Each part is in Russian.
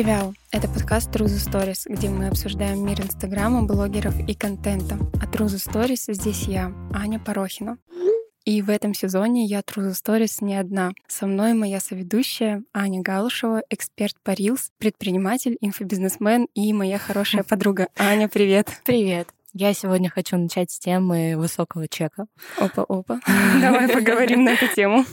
Привет! Это подкаст True Stories, где мы обсуждаем мир Инстаграма, блогеров и контента. А True Stories здесь я, Аня Порохина. И в этом сезоне я True Stories не одна. Со мной моя соведущая Аня Галушева, эксперт по Reels, предприниматель, инфобизнесмен и моя хорошая подруга. Аня, привет! Привет! Я сегодня хочу начать с темы высокого чека. Опа-опа. Давай поговорим на эту тему.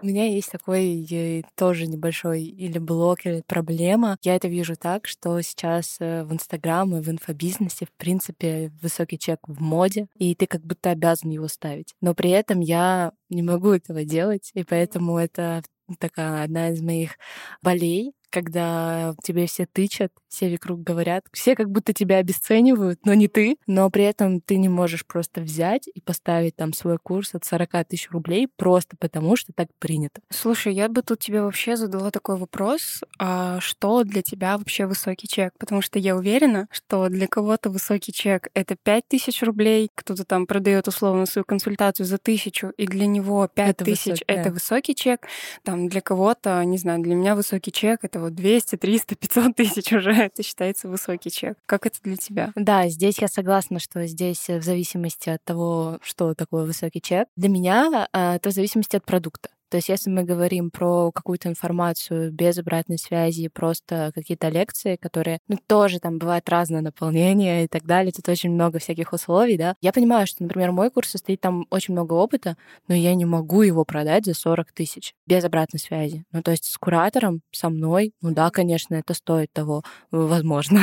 У меня есть такой э, тоже небольшой или блок, или проблема. Я это вижу так, что сейчас э, в Инстаграм и в инфобизнесе, в принципе, высокий чек в моде, и ты как будто обязан его ставить. Но при этом я не могу этого делать, и поэтому это такая одна из моих болей, когда тебе все тычат, все вокруг говорят, все как будто тебя обесценивают, но не ты, но при этом ты не можешь просто взять и поставить там свой курс от 40 тысяч рублей просто потому, что так принято. Слушай, я бы тут тебе вообще задала такой вопрос, а что для тебя вообще высокий чек? Потому что я уверена, что для кого-то высокий чек — это 5 тысяч рублей, кто-то там продает условно свою консультацию за тысячу, и для него 5 тысяч — это высокий чек. Там для кого-то, не знаю, для меня высокий чек — это вот 200, 300, 500 тысяч уже это считается высокий чек. Как это для тебя? Да, здесь я согласна, что здесь в зависимости от того, что такое высокий чек. Для меня а, это в зависимости от продукта. То есть если мы говорим про какую-то информацию без обратной связи, просто какие-то лекции, которые, ну, тоже там бывает разное наполнение и так далее, тут очень много всяких условий, да. Я понимаю, что, например, мой курс состоит там очень много опыта, но я не могу его продать за 40 тысяч без обратной связи. Ну, то есть с куратором, со мной, ну да, конечно, это стоит того, возможно.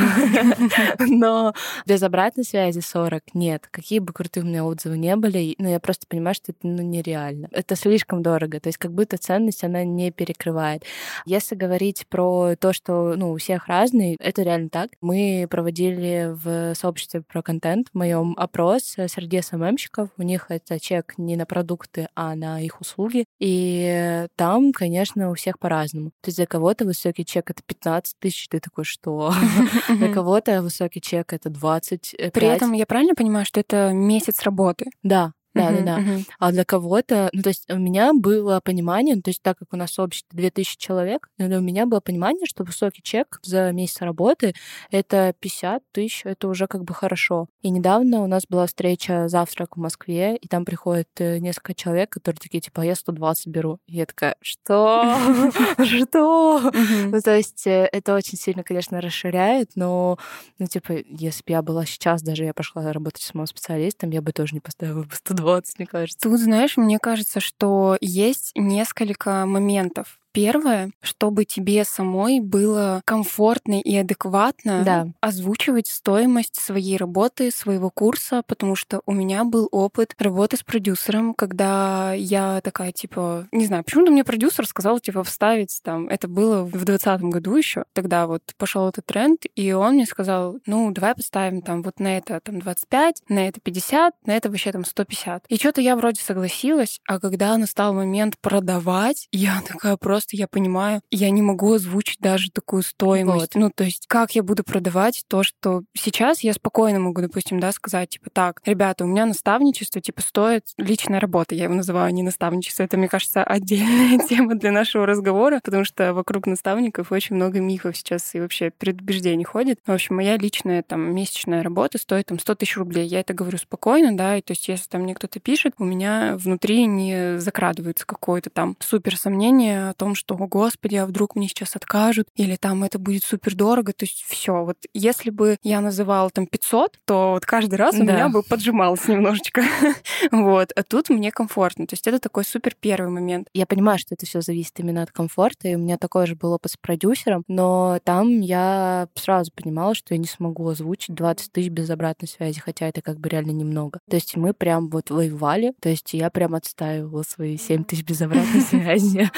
Но без обратной связи 40 нет. Какие бы крутые у меня отзывы не были, но ну, я просто понимаю, что это ну, нереально. Это слишком дорого. То есть как будто ценность она не перекрывает. Если говорить про то, что ну, у всех разный, это реально так. Мы проводили в сообществе про контент в моем опрос среди СММщиков. У них это чек не на продукты, а на их услуги. И там, конечно, у всех по-разному. То есть для кого-то высокий чек — это 15 тысяч, ты такой, что? Для кого-то высокий чек — это 20 При этом я правильно понимаю, что это месяц работы? Да, да, да, да. А для кого-то, ну, то есть у меня было понимание, ну, то есть так как у нас общество 2000 человек, у меня было понимание, что высокий чек за месяц работы — это 50 тысяч, это уже как бы хорошо. И недавно у нас была встреча завтрак в Москве, и там приходит э, несколько человек, которые такие, типа, «А я 120 беру. И я такая, что? Что? Ну, то есть э, это очень сильно, конечно, расширяет, но, ну, типа, если бы я была сейчас, даже я пошла работать с моим специалистом, я бы тоже не поставила бы 120 20, мне кажется. Тут, знаешь, мне кажется, что есть несколько моментов. Первое, чтобы тебе самой было комфортно и адекватно да. озвучивать стоимость своей работы, своего курса, потому что у меня был опыт работы с продюсером, когда я такая, типа, не знаю, почему-то мне продюсер сказал, типа, вставить там, это было в двадцатом году еще, тогда вот пошел этот тренд, и он мне сказал, ну, давай поставим там вот на это там 25, на это 50, на это вообще там 150. И что-то я вроде согласилась, а когда настал момент продавать, я такая просто просто я понимаю, я не могу озвучить даже такую стоимость. Вот. Ну, то есть, как я буду продавать то, что сейчас я спокойно могу, допустим, да, сказать, типа, так, ребята, у меня наставничество, типа, стоит личная работа. Я его называю не наставничество. Это, мне кажется, отдельная тема для нашего разговора, потому что вокруг наставников очень много мифов сейчас и вообще предубеждений ходит. В общем, моя личная там месячная работа стоит там 100 тысяч рублей. Я это говорю спокойно, да, и то есть, если там мне кто-то пишет, у меня внутри не закрадывается какое-то там супер сомнение о том, том, что, о господи, а вдруг мне сейчас откажут, или там это будет супер дорого. То есть все. Вот если бы я называла там 500, то вот каждый раз у да. меня бы поджималось немножечко. вот. А тут мне комфортно. То есть это такой супер первый момент. Я понимаю, что это все зависит именно от комфорта, и у меня такой же был опыт с продюсером, но там я сразу понимала, что я не смогу озвучить 20 тысяч без обратной связи, хотя это как бы реально немного. То есть мы прям вот воевали, то есть я прям отстаивала свои 7 тысяч без обратной связи.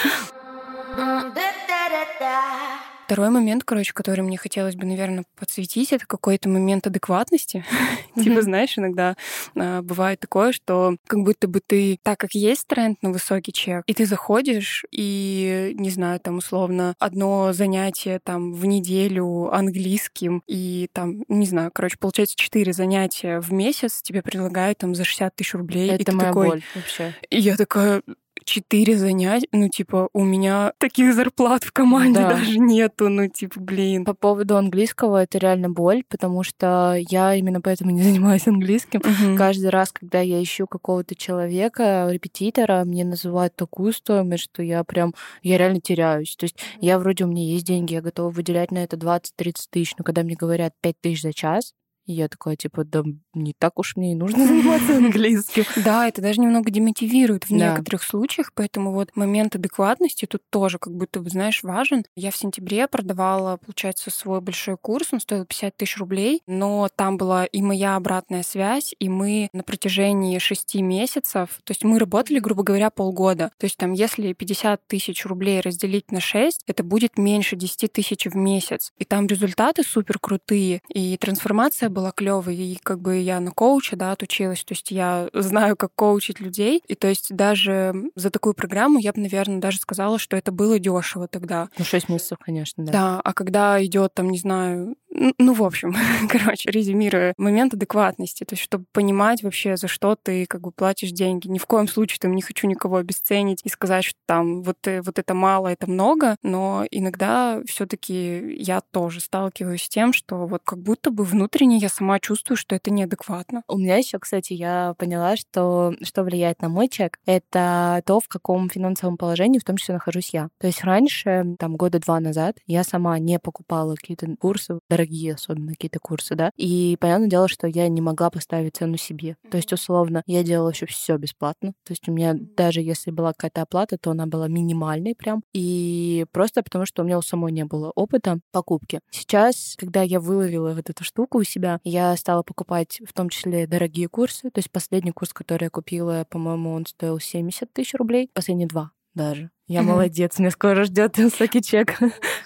Второй момент, короче, который мне хотелось бы, наверное, подсветить, это какой-то момент адекватности. Типа, знаешь, иногда а, бывает такое, что как будто бы ты, так как есть тренд на высокий чек, и ты заходишь, и, не знаю, там, условно, одно занятие там в неделю английским, и там, не знаю, короче, получается четыре занятия в месяц тебе предлагают там за 60 тысяч рублей. Это моя боль вообще. И я такая, четыре занятия, ну, типа, у меня таких зарплат в команде да. даже нету, ну, типа, блин. По поводу английского это реально боль, потому что я именно поэтому не занимаюсь английским. Угу. Каждый раз, когда я ищу какого-то человека, репетитора, мне называют такую стоимость, что я прям, я реально теряюсь. То есть я вроде у меня есть деньги, я готова выделять на это 20-30 тысяч, но когда мне говорят 5 тысяч за час, я такая, типа, да не так уж мне и нужно заниматься английским. Да, это даже немного демотивирует в некоторых случаях, поэтому вот момент адекватности тут тоже как будто бы, знаешь, важен. Я в сентябре продавала, получается, свой большой курс, он стоил 50 тысяч рублей, но там была и моя обратная связь, и мы на протяжении шести месяцев, то есть мы работали, грубо говоря, полгода. То есть там, если 50 тысяч рублей разделить на 6, это будет меньше 10 тысяч в месяц. И там результаты супер крутые, и трансформация была клевой, и как бы я на коуча, да, отучилась, то есть я знаю, как коучить людей, и то есть даже за такую программу я бы, наверное, даже сказала, что это было дешево тогда. Ну, 6 месяцев, конечно, да. Да, а когда идет там, не знаю, ну, в общем, короче, резюмируя, момент адекватности, то есть чтобы понимать вообще, за что ты как бы платишь деньги. Ни в коем случае там не хочу никого обесценить и сказать, что там вот, э, вот это мало, это много, но иногда все таки я тоже сталкиваюсь с тем, что вот как будто бы внутренне я сама чувствую, что это неадекватно. У меня еще, кстати, я поняла, что что влияет на мой чек, это то, в каком финансовом положении в том числе нахожусь я. То есть раньше, там, года два назад, я сама не покупала какие-то курсы дорогие, особенно какие-то курсы, да. И понятное дело, что я не могла поставить цену себе. То есть, условно, я делала еще все бесплатно. То есть у меня даже если была какая-то оплата, то она была минимальной прям. И просто потому, что у меня у самой не было опыта покупки. Сейчас, когда я выловила вот эту штуку у себя, я стала покупать в том числе дорогие курсы. То есть последний курс, который я купила, по-моему, он стоил 70 тысяч рублей. Последние два даже. Я молодец, меня скоро ждет высокий чек.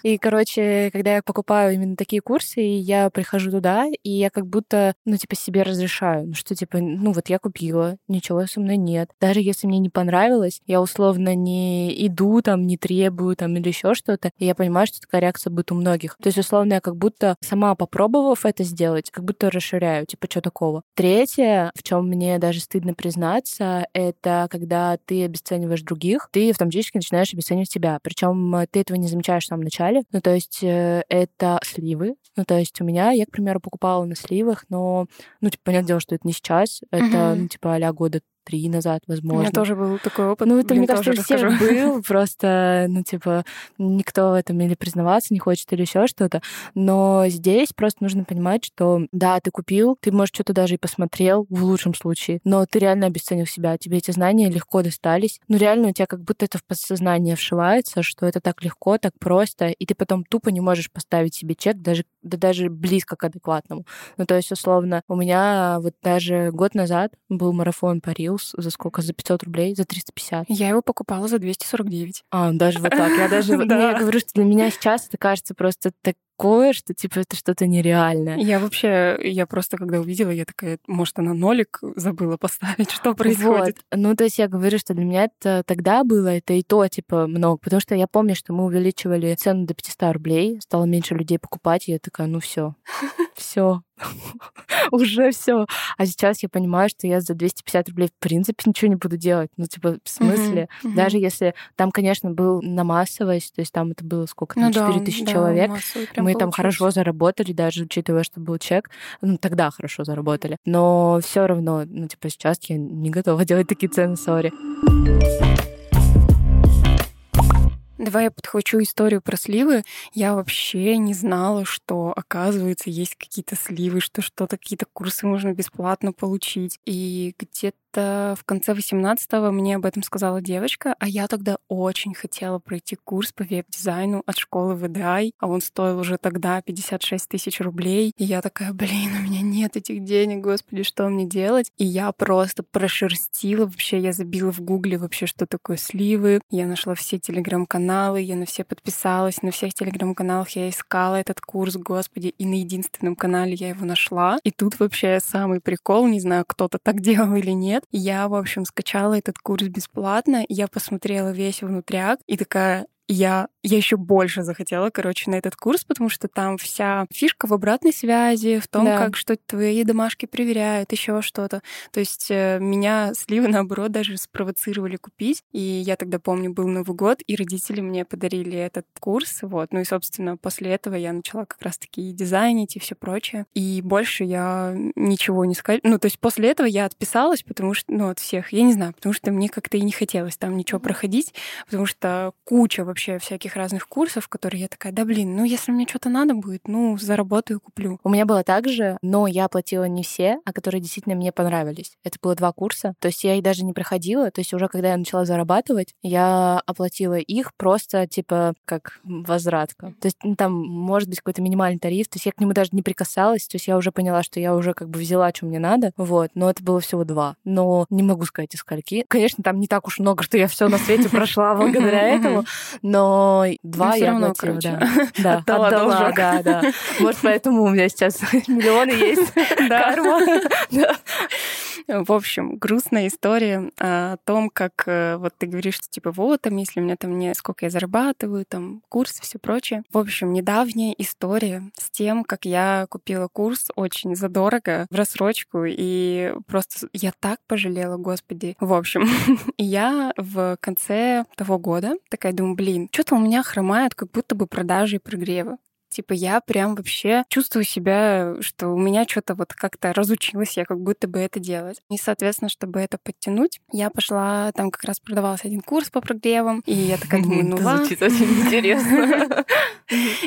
И, короче, когда я покупаю именно такие курсы, я прихожу туда, и я как будто, ну, типа, себе разрешаю, ну, что, типа, ну, вот я купила, ничего со мной нет. Даже если мне не понравилось, я условно не иду там, не требую там или еще что-то, и я понимаю, что такая реакция будет у многих. То есть, условно, я как будто сама попробовав это сделать, как будто расширяю, типа, что такого. Третье, в чем мне даже стыдно признаться, это когда ты обесцениваешь других, ты автоматически начинаешь обесценивать себя. Причем э, ты этого не замечаешь в самом начале. Ну, то есть э, это сливы. Ну, то есть у меня, я, к примеру, покупала на сливах, но, ну, типа, понятное дело, что это не сейчас. Это, угу. ну, типа, а года три назад, возможно. У меня тоже был такой опыт. Ну, это, Блин, мне кажется, у всех был. Просто, ну, типа, никто в этом или признаваться не хочет, или еще что-то. Но здесь просто нужно понимать, что да, ты купил, ты, может, что-то даже и посмотрел в лучшем случае, но ты реально обесценил себя. Тебе эти знания легко достались. Ну, реально у тебя как будто это в подсознание вшивается, что это так легко, так просто, и ты потом тупо не можешь поставить себе чек даже, да даже близко к адекватному. Ну, то есть, условно, у меня вот даже год назад был марафон по Reels за сколько? За 500 рублей? За 350? Я его покупала за 249. А, даже вот так. Я даже... Я говорю, что для меня сейчас это кажется просто так такое, что типа это что-то нереальное. Я вообще, я просто когда увидела, я такая, может, она нолик забыла поставить, что происходит? Вот. Ну, то есть я говорю, что для меня это тогда было, это и то, типа, много, потому что я помню, что мы увеличивали цену до 500 рублей, стало меньше людей покупать, и я такая, ну все, все, уже все. А сейчас я понимаю, что я за 250 рублей в принципе ничего не буду делать. Ну, типа, в смысле? Uh-huh, uh-huh. Даже если там, конечно, был на массовость, то есть там это было сколько ну, 4 тысячи да, человек. Мы там хорошо заработали, даже учитывая, что был чек. Ну, тогда хорошо заработали. Но все равно, ну, типа, сейчас я не готова делать такие цены, сори. Давай я подхвачу историю про сливы. Я вообще не знала, что, оказывается, есть какие-то сливы, что что-то, какие-то курсы можно бесплатно получить. И где-то в конце 18-го мне об этом сказала девочка, а я тогда очень хотела пройти курс по веб-дизайну от школы VDI, а он стоил уже тогда 56 тысяч рублей. И я такая, блин, у меня нет этих денег, господи, что мне делать? И я просто прошерстила вообще, я забила в гугле вообще, что такое сливы. Я нашла все телеграм-каналы, я на все подписалась, на всех телеграм-каналах я искала этот курс, господи, и на единственном канале я его нашла. И тут вообще самый прикол, не знаю, кто-то так делал или нет, я, в общем, скачала этот курс бесплатно, я посмотрела весь внутряк и такая, я я еще больше захотела, короче, на этот курс, потому что там вся фишка в обратной связи, в том, да. как что твои домашки проверяют, еще что-то. То есть э, меня сливы, наоборот, даже спровоцировали купить. И я тогда помню, был Новый год, и родители мне подарили этот курс. Вот. Ну и, собственно, после этого я начала как раз-таки дизайнить и все прочее. И больше я ничего не сказала. Ну, то есть после этого я отписалась, потому что, ну, от всех, я не знаю, потому что мне как-то и не хотелось там ничего проходить, потому что куча вообще всяких разных курсов, которые я такая, да блин, ну если мне что-то надо будет, ну заработаю, куплю. У меня было так же, но я оплатила не все, а которые действительно мне понравились. Это было два курса, то есть я их даже не проходила, то есть уже когда я начала зарабатывать, я оплатила их просто типа как возвратка. То есть ну, там может быть какой-то минимальный тариф, то есть я к нему даже не прикасалась, то есть я уже поняла, что я уже как бы взяла, что мне надо, вот, но это было всего два. Но не могу сказать из скольки. Конечно, там не так уж много, что я все на свете прошла благодаря этому, но два я равно, оплатила, да. Да, отдала, отдала да, да. Может, поэтому у меня сейчас миллионы есть. Да. В общем, грустная история о том, как э, вот ты говоришь, что типа вот, там, если у меня там не сколько я зарабатываю, там, курс, все прочее. В общем, недавняя история с тем, как я купила курс очень задорого в рассрочку, и просто я так пожалела, господи. В общем, я в конце того года такая думаю, блин, что-то у меня хромает как будто бы продажи и прогревы. Типа я прям вообще чувствую себя, что у меня что-то вот как-то разучилась я как будто бы это делать. И, соответственно, чтобы это подтянуть, я пошла, там как раз продавался один курс по прогревам, и я такая думаю, ну ладно. звучит очень интересно.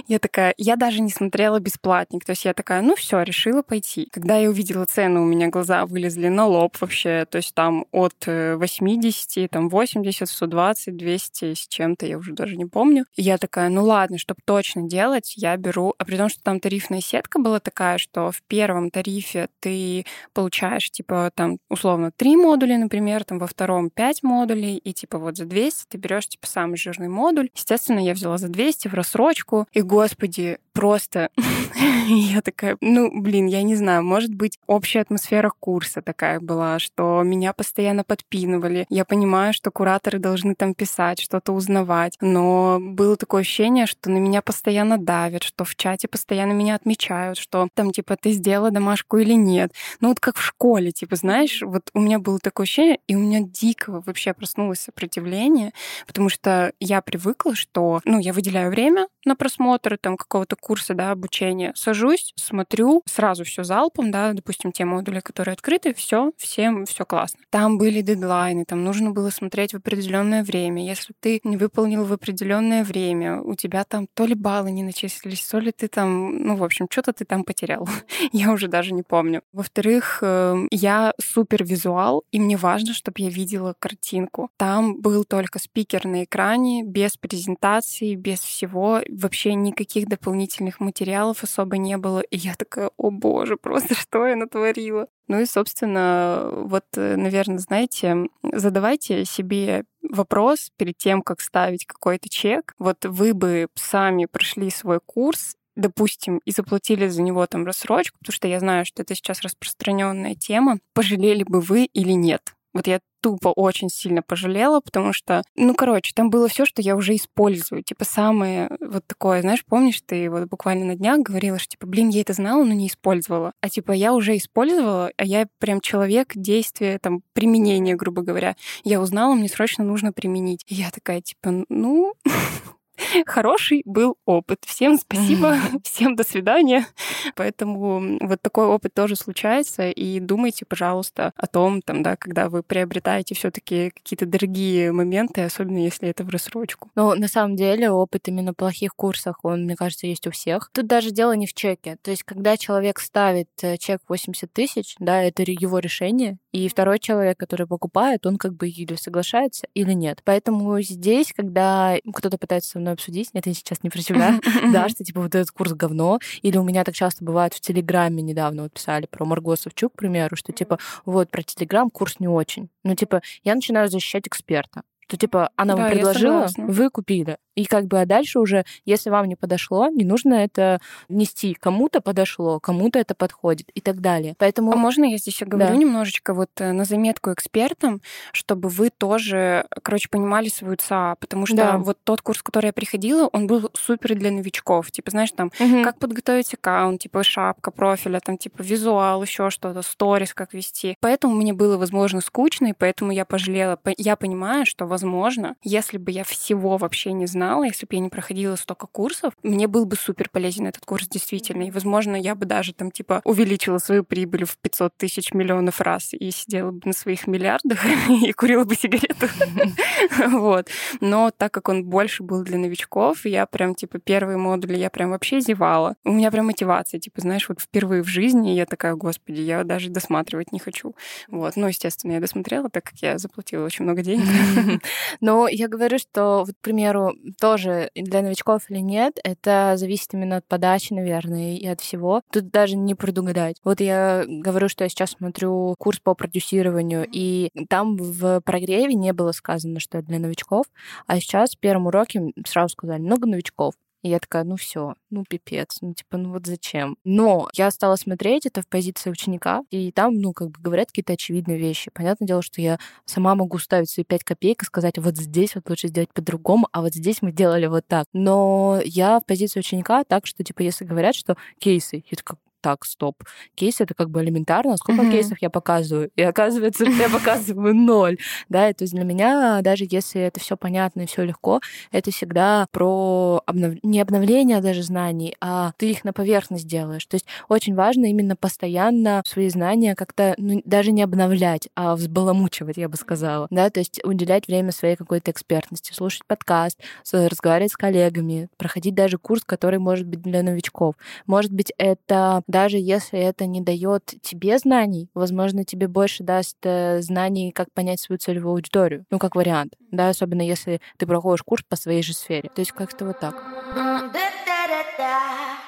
Я такая, я даже не смотрела бесплатник, то есть я такая, ну все, решила пойти. Когда я увидела цену, у меня глаза вылезли на лоб вообще, то есть там от 80, э, там 80, 120, 200 с чем-то, я уже даже не помню. И я такая, ну ладно, чтобы точно делать, я беру, а при том, что там тарифная сетка была такая, что в первом тарифе ты получаешь, типа, там, условно, три модуля, например, там, во втором пять модулей, и, типа, вот за 200 ты берешь, типа, самый жирный модуль. Естественно, я взяла за 200 в рассрочку, и, господи, просто я такая, ну, блин, я не знаю, может быть, общая атмосфера курса такая была, что меня постоянно подпинывали. Я понимаю, что кураторы должны там писать, что-то узнавать, но было такое ощущение, что на меня постоянно давят, что в чате постоянно меня отмечают, что там, типа, ты сделала домашку или нет. Ну, вот как в школе, типа, знаешь, вот у меня было такое ощущение, и у меня дико вообще проснулось сопротивление, потому что я привыкла, что, ну, я выделяю время на просмотр там какого-то курса, да, обучения, сажусь, смотрю, сразу все залпом, да, допустим, те модули, которые открыты, все, всем все классно. Там были дедлайны, там нужно было смотреть в определенное время. Если ты не выполнил в определенное время, у тебя там то ли баллы не начислились, то ли ты там, ну, в общем, что-то ты там потерял. я уже даже не помню. Во-вторых, эм, я супер визуал, и мне важно, чтобы я видела картинку. Там был только спикер на экране, без презентации, без всего, вообще никаких дополнительных материалов особо не было. И я такая, о боже, просто что я натворила? Ну и, собственно, вот, э, наверное, знаете, задавайте себе вопрос перед тем, как ставить какой-то чек. Вот вы бы сами прошли свой курс, допустим, и заплатили за него там рассрочку, потому что я знаю, что это сейчас распространенная тема, пожалели бы вы или нет? Вот я тупо очень сильно пожалела, потому что, ну, короче, там было все, что я уже использую. Типа самое вот такое, знаешь, помнишь, ты вот буквально на днях говорила, что, типа, блин, я это знала, но не использовала. А типа я уже использовала, а я прям человек действия, там, применения, грубо говоря. Я узнала, мне срочно нужно применить. И я такая, типа, ну, Хороший был опыт. Всем спасибо, всем до свидания. Поэтому вот такой опыт тоже случается. И думайте, пожалуйста, о том, там, да, когда вы приобретаете все таки какие-то дорогие моменты, особенно если это в рассрочку. Ну, на самом деле, опыт именно плохих курсах, он, мне кажется, есть у всех. Тут даже дело не в чеке. То есть, когда человек ставит э, чек 80 тысяч, да, это его решение, и второй человек, который покупает, он как бы или соглашается, или нет. Поэтому здесь, когда кто-то пытается со мной обсудить, это сейчас не про тебя, да, что типа вот этот курс говно, или у меня так часто бывает в Телеграме недавно вот писали про Марго Савчук, к примеру, что типа вот про Телеграм курс не очень. Ну типа я начинаю защищать эксперта, что типа она вам предложила, вы купили. И как бы, а дальше уже, если вам не подошло, не нужно это нести. Кому-то подошло, кому-то это подходит и так далее. Поэтому... А можно я здесь говорю да. немножечко вот э, на заметку экспертам, чтобы вы тоже, короче, понимали свою ЦА, потому что да. вот тот курс, который я приходила, он был супер для новичков. Типа, знаешь, там, угу. как подготовить аккаунт, типа, шапка профиля, там, типа, визуал, еще что-то, сторис, как вести. Поэтому мне было, возможно, скучно, и поэтому я пожалела. Я понимаю, что, возможно, если бы я всего вообще не знала, если бы я не проходила столько курсов, мне был бы супер полезен этот курс действительно. И, возможно, я бы даже там, типа, увеличила свою прибыль в 500 тысяч миллионов раз и сидела бы на своих миллиардах и курила бы сигарету. Вот. Но так как он больше был для новичков, я прям, типа, первые модули я прям вообще зевала. У меня прям мотивация, типа, знаешь, вот впервые в жизни я такая, господи, я даже досматривать не хочу. Вот. Ну, естественно, я досмотрела, так как я заплатила очень много денег. Но я говорю, что, вот, к примеру, тоже для новичков или нет, это зависит именно от подачи, наверное, и от всего. Тут даже не предугадать. Вот я говорю, что я сейчас смотрю курс по продюсированию, и там в прогреве не было сказано, что для новичков, а сейчас в первом уроке сразу сказали, много новичков. И я такая, ну все, ну пипец, ну типа, ну вот зачем? Но я стала смотреть это в позиции ученика, и там, ну, как бы говорят какие-то очевидные вещи. Понятное дело, что я сама могу ставить свои пять копеек и сказать, вот здесь вот лучше сделать по-другому, а вот здесь мы делали вот так. Но я в позиции ученика так, что, типа, если говорят, что кейсы, я такая, так, стоп. Кейс это как бы элементарно. Сколько mm-hmm. кейсов я показываю? И оказывается, я показываю ноль. Да, то есть для меня, даже если это все понятно и все легко, это всегда про обнов... не обновление даже знаний, а ты их на поверхность делаешь. То есть очень важно именно постоянно свои знания как-то ну, даже не обновлять, а взбаламучивать, я бы сказала. Да, то есть уделять время своей какой-то экспертности, слушать подкаст, разговаривать с коллегами, проходить даже курс, который может быть для новичков. Может быть, это даже если это не дает тебе знаний, возможно, тебе больше даст э, знаний, как понять свою целевую аудиторию. Ну, как вариант, да, особенно если ты проходишь курс по своей же сфере. То есть как-то вот так.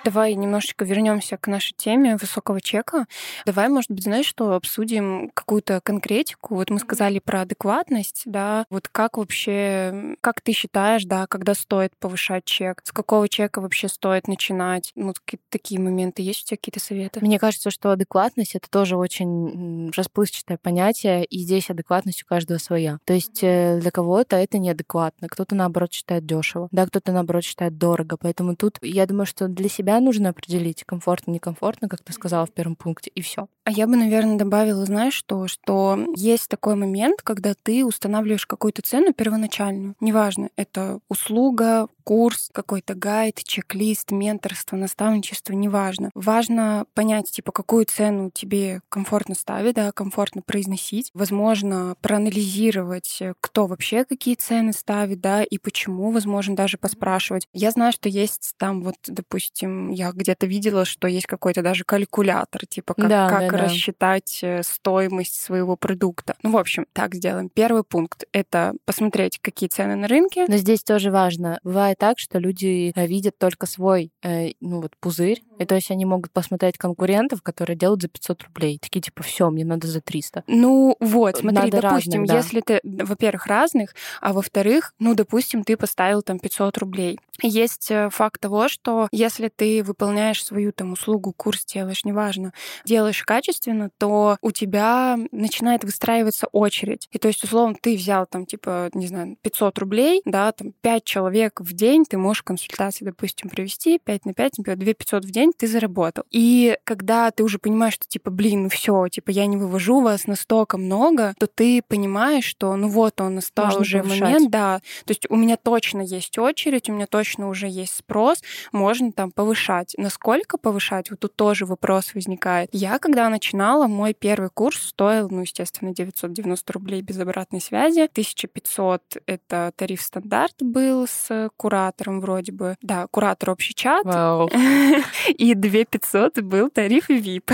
Давай немножечко вернемся к нашей теме высокого чека. Давай, может быть, знаешь, что обсудим какую-то конкретику. Вот мы сказали про адекватность, да. Вот как вообще, как ты считаешь, да, когда стоит повышать чек? С какого чека вообще стоит начинать? Ну, какие-то такие моменты. Есть у тебя какие-то советы? Мне кажется, что адекватность — это тоже очень расплывчатое понятие, и здесь адекватность у каждого своя. То есть э, для кого-то это неадекватно, кто-то, наоборот, считает дешево, да, кто-то, наоборот, считает дорого. Поэтому тут я думаю, что для себя нужно определить, комфортно, некомфортно, как ты сказала в первом пункте, и все. А я бы, наверное, добавила, знаешь что, что есть такой момент, когда ты устанавливаешь какую-то цену первоначальную. Неважно, это услуга, курс, какой-то гайд, чек-лист, менторство, наставничество, неважно. Важно понять, типа, какую цену тебе комфортно ставить, да, комфортно произносить. Возможно, проанализировать, кто вообще какие цены ставит, да, и почему, возможно, даже поспрашивать. Я знаю, что есть там вот, допустим, я где-то видела, что есть какой-то даже калькулятор, типа, как, да, как да, да. рассчитать э, стоимость своего продукта. Ну, в общем, так сделаем. Первый пункт — это посмотреть, какие цены на рынке. Но здесь тоже важно. Бывает так, что люди э, видят только свой, э, ну вот, пузырь, и то есть они могут посмотреть конкурентов, которые делают за 500 рублей. Такие типа, все, мне надо за 300. Ну вот, смотри, надо допустим, разных, да. если ты, во-первых, разных, а во-вторых, ну, допустим, ты поставил там 500 рублей. Есть э, факт того, что если ты выполняешь свою там услугу, курс делаешь, неважно, делаешь качественно, то у тебя начинает выстраиваться очередь. И то есть, условно, ты взял там, типа, не знаю, 500 рублей, да, там 5 человек в день ты можешь консультации, допустим, провести, 5 на 5, например, 2 500 в день ты заработал. И когда ты уже понимаешь, что, типа, блин, ну все, типа, я не вывожу вас настолько много, то ты понимаешь, что, ну вот он настал Можно уже повышать. момент, да, то есть у меня точно есть очередь, у меня точно уже есть спрос, можно там повышать. Насколько повышать? Вот тут тоже вопрос возникает. Я, когда начинала, мой первый курс стоил, ну, естественно, 990 рублей без обратной связи, 1500 — это тариф стандарт был с куратором вроде бы. Да, куратор общий чат. И 2 500 был тариф VIP.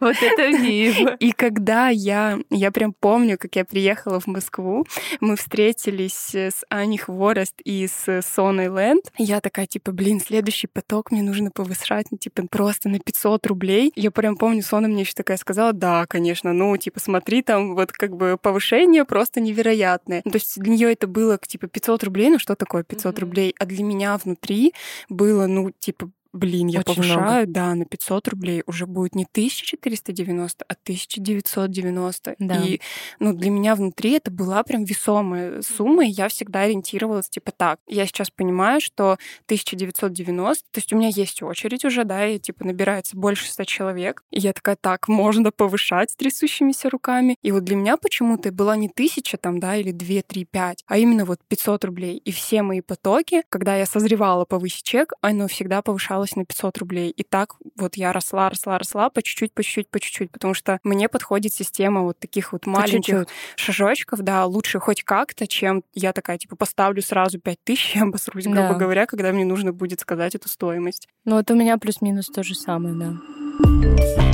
Вот это VIP. И когда я, я прям помню, как я приехала в Москву, мы встретились с Аней Хворост и с Соной Лэнд. Я такая, типа, блин, следующий поток мне нужно повышать, ну, типа, просто на 500 рублей. Я прям помню, Сона мне еще такая сказала, да, конечно, ну, типа, смотри, там вот как бы повышение просто невероятное. Ну, то есть для нее это было, типа, 500 рублей, ну, что такое 500 mm-hmm. рублей? А для меня внутри было, ну, типа, блин, я Очень повышаю, много. да, на 500 рублей, уже будет не 1490, а 1990. Да. И, ну, для меня внутри это была прям весомая сумма, и я всегда ориентировалась, типа, так, я сейчас понимаю, что 1990, то есть у меня есть очередь уже, да, и, типа, набирается больше 100 человек, и я такая, так, можно повышать трясущимися руками. И вот для меня почему-то была не тысяча там, да, или 2, 3, 5, а именно вот 500 рублей. И все мои потоки, когда я созревала повысить чек, оно всегда повышалось поднялась на 500 рублей. И так вот я росла, росла, росла по чуть-чуть, по чуть-чуть, по чуть-чуть, потому что мне подходит система вот таких вот маленьких шажочков, да, лучше хоть как-то, чем я такая, типа, поставлю сразу 5000 и обосрусь, грубо да. говоря, когда мне нужно будет сказать эту стоимость. Ну вот у меня плюс-минус то же самое, да.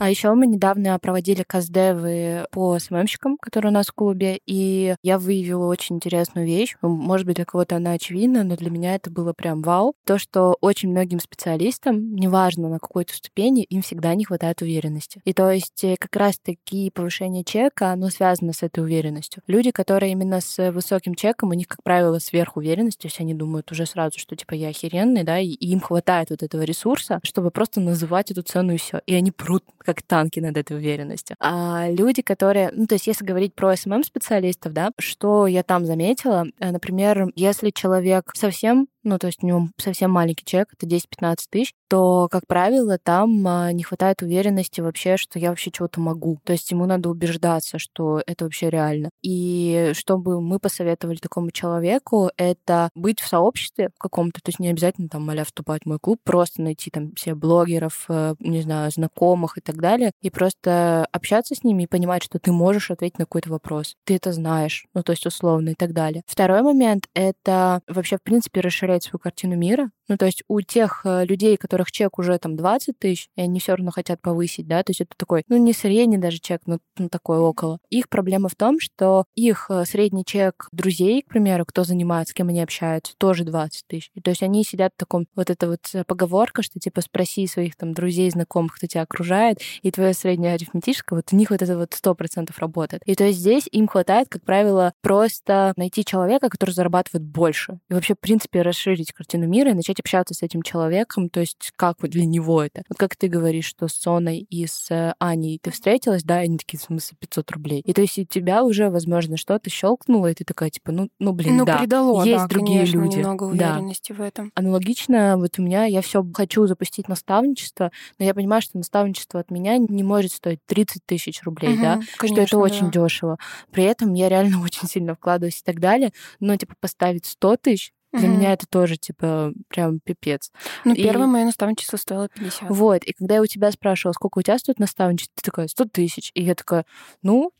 А еще мы недавно проводили каздевы по СММщикам, которые у нас в клубе, и я выявила очень интересную вещь. Может быть, для кого-то она очевидна, но для меня это было прям вау. То, что очень многим специалистам, неважно на какой-то ступени, им всегда не хватает уверенности. И то есть э, как раз-таки повышение чека, оно связано с этой уверенностью. Люди, которые именно с высоким чеком, у них, как правило, сверхуверенность, то есть они думают уже сразу, что типа я охеренный, да, и им хватает вот этого ресурса, чтобы просто называть эту цену и все. И они прут как танки над этой уверенностью. А люди, которые, ну, то есть если говорить про СММ-специалистов, да, что я там заметила, э, например, если человек совсем ну, то есть у него совсем маленький чек, это 10-15 тысяч, то, как правило, там а, не хватает уверенности вообще, что я вообще чего-то могу. То есть ему надо убеждаться, что это вообще реально. И чтобы мы посоветовали такому человеку, это быть в сообществе каком-то, то есть не обязательно там а вступать в мой клуб, просто найти там все блогеров, э, не знаю, знакомых и так далее, и просто общаться с ними и понимать, что ты можешь ответить на какой-то вопрос. Ты это знаешь, ну, то есть условно и так далее. Второй момент — это вообще, в принципе, расширение расширять свою картину мира. Ну, то есть у тех э, людей, которых чек уже там 20 тысяч, и они все равно хотят повысить, да, то есть это такой, ну, не средний даже чек, но ну, такой около. Их проблема в том, что их э, средний чек друзей, к примеру, кто занимается, с кем они общаются, тоже 20 тысяч. То есть они сидят в таком, вот эта вот э, поговорка, что типа спроси своих там друзей, знакомых, кто тебя окружает, и твоя средняя арифметическая, вот у них вот это вот сто процентов работает. И то есть здесь им хватает, как правило, просто найти человека, который зарабатывает больше. И вообще, в принципе, расширить картину мира и начать общаться с этим человеком, то есть как вот для него это. Вот как ты говоришь, что с Соной и с э, Аней ты встретилась, да, и они такие, в смысле, 500 рублей. И то есть у тебя уже, возможно, что-то щелкнуло, и ты такая, типа, ну, ну блин, ну, да, придало, есть да, другие конечно, люди. немного уверенности да. в этом. Аналогично, вот у меня, я все хочу запустить наставничество, но я понимаю, что наставничество от меня не может стоить 30 тысяч рублей, угу, да, конечно, что это очень да. дешево. При этом я реально очень сильно вкладываюсь и так далее, но, типа, поставить 100 тысяч, для угу. меня это тоже, типа, прям пипец. Ну, и... первое мое наставничество стоило 50. Вот, и когда я у тебя спрашивала, сколько у тебя стоит наставничество, ты такая, 100 тысяч. И я такая, ну,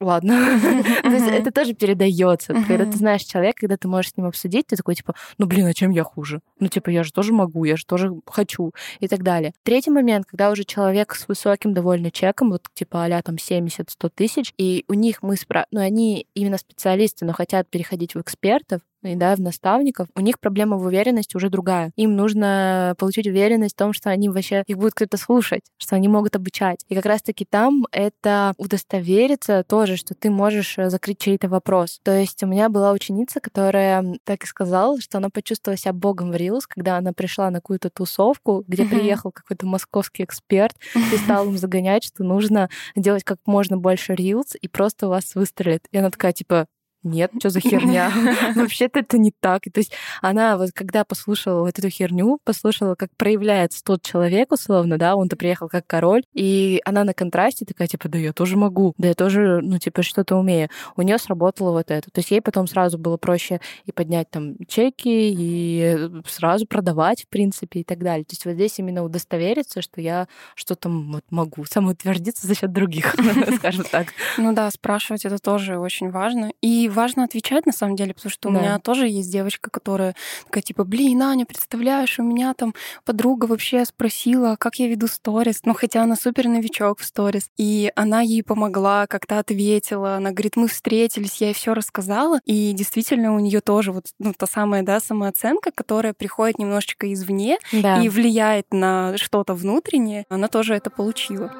ладно. То есть это тоже передается. Когда ты знаешь человека, когда ты можешь с ним обсудить, ты такой, типа, ну, блин, а чем я хуже? Ну, типа, я же тоже могу, я же тоже хочу и так далее. Третий момент, когда уже человек с высоким довольно чеком, вот типа а там 70-100 тысяч, и у них мы спра... ну, они именно специалисты, но хотят переходить в экспертов, и да, в наставников, у них проблема в уверенности уже другая. Им нужно получить уверенность в том, что они вообще их будет кто-то слушать, что они могут обучать. И как раз-таки там это удостовериться тоже, что ты можешь э, закрыть чей-то вопрос. То есть у меня была ученица, которая так и сказала, что она почувствовала себя богом в Рилс, когда она пришла на какую-то тусовку, где uh-huh. приехал какой-то московский эксперт и стал им загонять, что нужно делать как можно больше Рилс, и просто у вас выстрелит. И она такая, типа, нет, что за херня? Вообще-то это не так. то есть она вот когда послушала вот эту херню, послушала, как проявляется тот человек, условно, да, он-то приехал как король, и она на контрасте такая, типа, да я тоже могу, да я тоже, ну, типа, что-то умею. У нее сработало вот это. То есть ей потом сразу было проще и поднять там чеки, и сразу продавать, в принципе, и так далее. То есть вот здесь именно удостовериться, что я что-то вот могу, самоутвердиться за счет других, скажем так. Ну да, спрашивать это тоже очень важно. И важно отвечать на самом деле, потому что да. у меня тоже есть девочка, которая такая типа, блин, Аня, представляешь, у меня там подруга вообще спросила, как я веду сторис, ну хотя она супер новичок в сторис, и она ей помогла, как-то ответила, она говорит, мы встретились, я ей все рассказала, и действительно у нее тоже вот ну, та самая, да, самооценка, которая приходит немножечко извне да. и влияет на что-то внутреннее, она тоже это получила.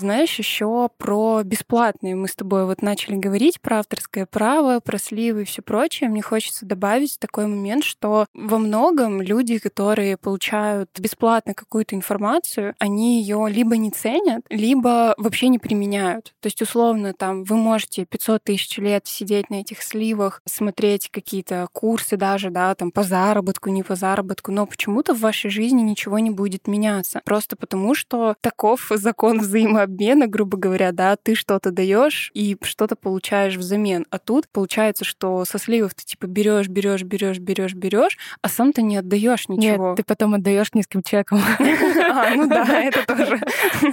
Знаешь, еще про бесплатные мы с тобой вот начали говорить про авторское право, про сливы и все прочее. Мне хочется добавить такой момент, что во многом люди, которые получают бесплатно какую-то информацию, они ее либо не ценят, либо вообще не применяют. То есть, условно, там вы можете 500 тысяч лет сидеть на этих сливах, смотреть какие-то курсы даже, да, там по заработку, не по заработку, но почему-то в вашей жизни ничего не будет меняться. Просто потому, что таков закон взаимоотношений обмена, грубо говоря, да, ты что-то даешь и что-то получаешь взамен. А тут получается, что со сливов ты типа берешь, берешь, берешь, берешь, берешь, а сам ты не отдаешь ничего. Нет, ты потом отдаешь низким чеком. А, ну да, это тоже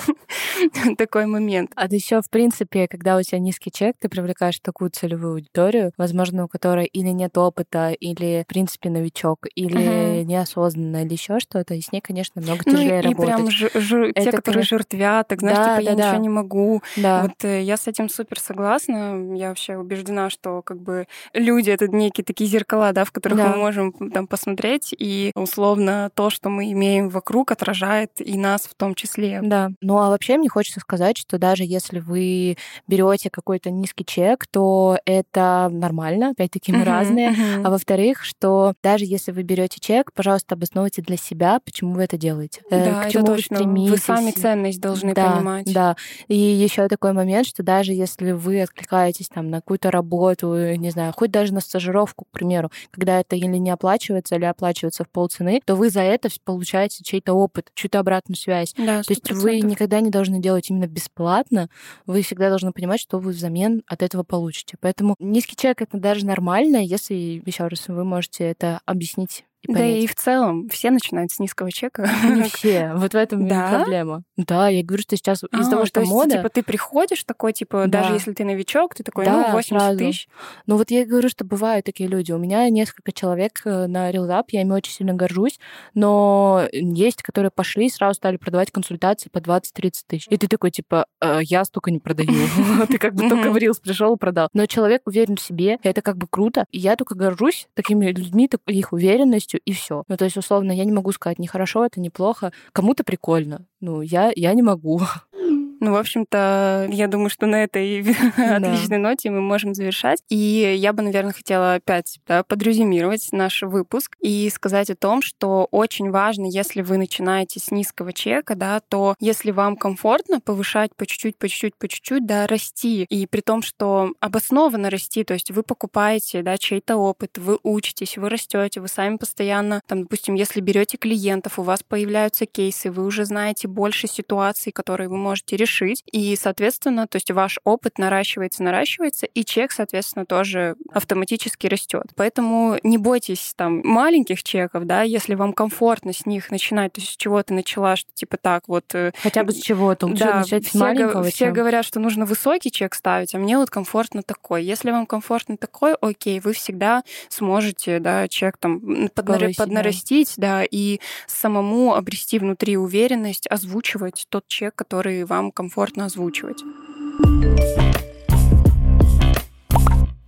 такой момент. А еще, в принципе, когда у тебя низкий чек, ты привлекаешь такую целевую аудиторию, возможно, у которой или нет опыта, или, в принципе, новичок, или неосознанно, или еще что-то, и с ней, конечно, много ну тяжелее работать. И прям те, которые жертвят, так знаешь, типа я да. ничего не могу. Да. Вот э, я с этим супер согласна. Я вообще убеждена, что как бы люди — это некие такие зеркала, да, в которых да. мы можем там посмотреть, и условно то, что мы имеем вокруг, отражает и нас в том числе. Да. Ну а вообще мне хочется сказать, что даже если вы берете какой-то низкий чек, то это нормально, опять-таки мы uh-huh, разные. Uh-huh. А во-вторых, что даже если вы берете чек, пожалуйста, обосновывайте для себя, почему вы это делаете. Э, да, к чему это точно. Вы, стремитесь. вы сами ценность должны да, понимать. Да. И еще такой момент, что даже если вы откликаетесь там на какую-то работу, не знаю, хоть даже на стажировку, к примеру, когда это или не оплачивается, или оплачивается в полцены, то вы за это получаете чей-то опыт, чью-то обратную связь. Да, то есть вы никогда не должны делать именно бесплатно, вы всегда должны понимать, что вы взамен от этого получите. Поэтому низкий чек это даже нормально, если, еще раз, вы можете это объяснить и да и в целом все начинают с низкого чека. Не все. Вот в этом да? проблема. Да, я говорю, что сейчас из-за а, того, что то есть, мода... типа, ты приходишь такой, типа, да. даже если ты новичок, ты такой, да, ну, 80 сразу. тысяч. Ну, вот я говорю, что бывают такие люди. У меня несколько человек э, на RealUp, я ими очень сильно горжусь, но есть, которые пошли и сразу стали продавать консультации по 20-30 тысяч. И ты такой, типа, э, я столько не продаю. Ты как бы только в Reels пришел и продал. Но человек уверен в себе, это как бы круто. И я только горжусь такими людьми, их уверенностью, полностью, и все. Ну, то есть, условно, я не могу сказать, не хорошо, это неплохо. Кому-то прикольно. Ну, я, я не могу. Ну, в общем-то, я думаю, что на этой да. отличной ноте мы можем завершать. И я бы, наверное, хотела опять да, подрезюмировать наш выпуск и сказать о том, что очень важно, если вы начинаете с низкого чека, да, то если вам комфортно повышать по чуть-чуть, по чуть-чуть, по чуть-чуть, да, расти. И при том, что обоснованно расти, то есть вы покупаете, да, чей-то опыт, вы учитесь, вы растете, вы сами постоянно, там, допустим, если берете клиентов, у вас появляются кейсы, вы уже знаете больше ситуаций, которые вы можете решить решить. И, соответственно, то есть ваш опыт наращивается, наращивается, и чек, соответственно, тоже автоматически растет. Поэтому не бойтесь там маленьких чеков, да, если вам комфортно с них начинать, то есть с чего ты начала, что типа так вот... Э, Хотя бы с чего-то, лучше да, начать с все маленького. Все чем... говорят, что нужно высокий чек ставить, а мне вот комфортно такой. Если вам комфортно такой, окей, вы всегда сможете, да, чек там поднар... поднарастить, да, и самому обрести внутри уверенность, озвучивать тот чек, который вам комфортно озвучивать.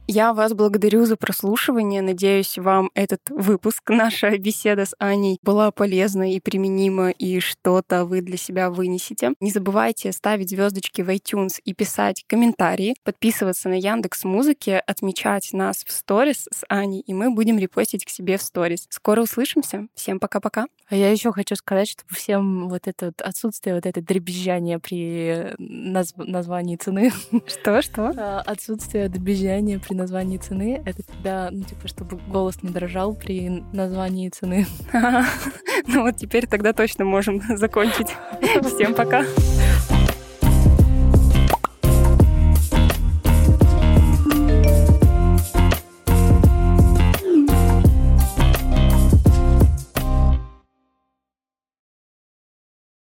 Я вас благодарю за прослушивание. Надеюсь, вам этот выпуск, наша беседа с Аней была полезна и применима, и что-то вы для себя вынесете. Не забывайте ставить звездочки в iTunes и писать комментарии, подписываться на Яндекс Музыки, отмечать нас в сторис с Аней, и мы будем репостить к себе в сторис. Скоро услышимся. Всем пока-пока. А я еще хочу сказать, что всем вот это отсутствие вот это дребезжания при наз... названии цены. Что, что? А, отсутствие дребезжания при названии цены, это когда, ну, типа, чтобы голос не дрожал при названии цены. Ну вот теперь тогда точно можем закончить. Всем пока.